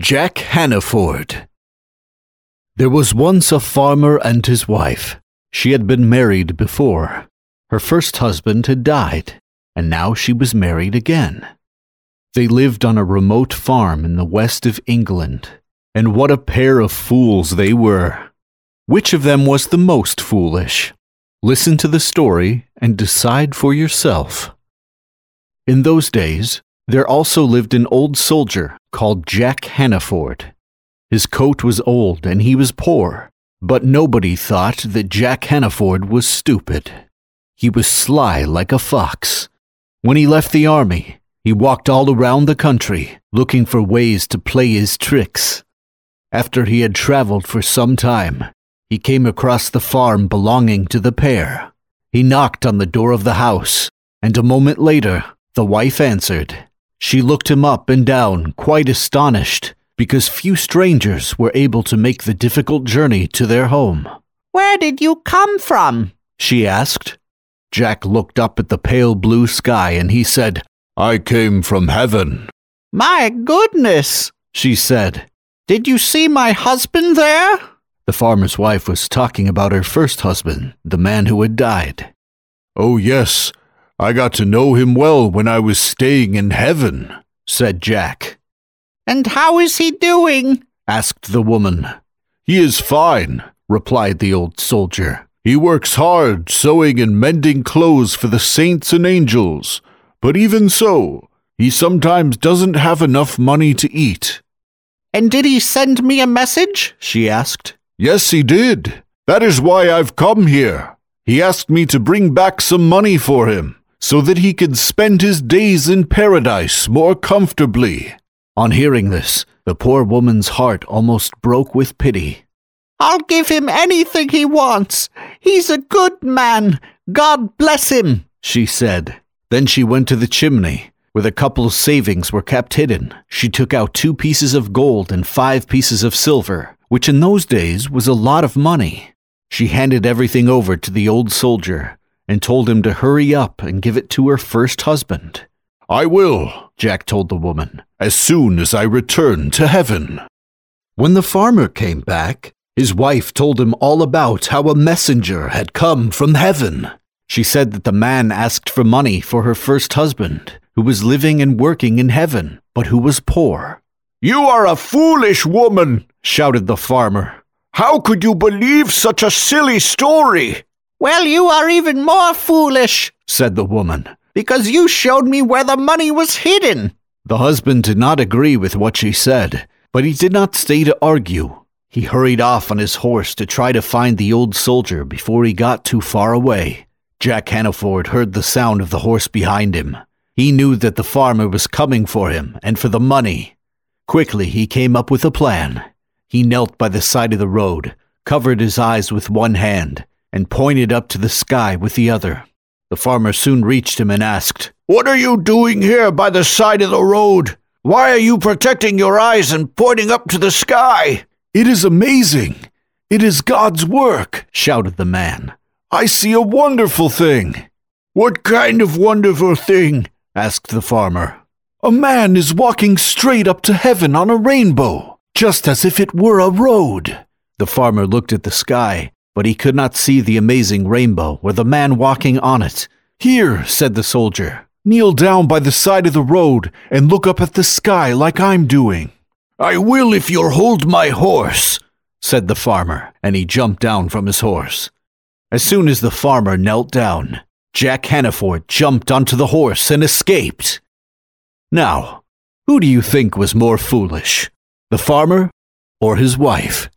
Jack Hannaford. There was once a farmer and his wife. She had been married before. Her first husband had died, and now she was married again. They lived on a remote farm in the west of England, and what a pair of fools they were. Which of them was the most foolish? Listen to the story and decide for yourself. In those days, there also lived an old soldier called Jack Hannaford. His coat was old and he was poor, but nobody thought that Jack Hannaford was stupid. He was sly like a fox. When he left the army, he walked all around the country looking for ways to play his tricks. After he had traveled for some time, he came across the farm belonging to the pair. He knocked on the door of the house, and a moment later, the wife answered. She looked him up and down, quite astonished, because few strangers were able to make the difficult journey to their home. Where did you come from? She asked. Jack looked up at the pale blue sky and he said, I came from heaven. My goodness, she said. Did you see my husband there? The farmer's wife was talking about her first husband, the man who had died. Oh, yes, I got to know him well when I was staying in heaven, said Jack. And how is he doing? asked the woman. He is fine, replied the old soldier. He works hard sewing and mending clothes for the saints and angels. But even so, he sometimes doesn't have enough money to eat. And did he send me a message? she asked. Yes, he did. That is why I've come here. He asked me to bring back some money for him so that he could spend his days in paradise more comfortably. On hearing this, the poor woman's heart almost broke with pity. I'll give him anything he wants. He's a good man. God bless him, she said. Then she went to the chimney, where the couple's savings were kept hidden. She took out two pieces of gold and five pieces of silver, which in those days was a lot of money. She handed everything over to the old soldier, and told him to hurry up and give it to her first husband. I will, Jack told the woman, as soon as I return to heaven. When the farmer came back, his wife told him all about how a messenger had come from heaven. She said that the man asked for money for her first husband, who was living and working in heaven, but who was poor. You are a foolish woman, shouted the farmer. How could you believe such a silly story? Well, you are even more foolish, said the woman, because you showed me where the money was hidden. The husband did not agree with what she said, but he did not stay to argue. He hurried off on his horse to try to find the old soldier before he got too far away. Jack Hannaford heard the sound of the horse behind him. He knew that the farmer was coming for him and for the money. Quickly, he came up with a plan. He knelt by the side of the road, covered his eyes with one hand, and pointed up to the sky with the other. The farmer soon reached him and asked, What are you doing here by the side of the road? Why are you protecting your eyes and pointing up to the sky? It is amazing. It is God's work, shouted the man. I see a wonderful thing. What kind of wonderful thing? asked the farmer. A man is walking straight up to heaven on a rainbow, just as if it were a road. The farmer looked at the sky but he could not see the amazing rainbow or the man walking on it. Here, said the soldier, kneel down by the side of the road and look up at the sky like I'm doing. I will if you'll hold my horse, said the farmer, and he jumped down from his horse. As soon as the farmer knelt down, Jack Hannaford jumped onto the horse and escaped. Now, who do you think was more foolish, the farmer or his wife?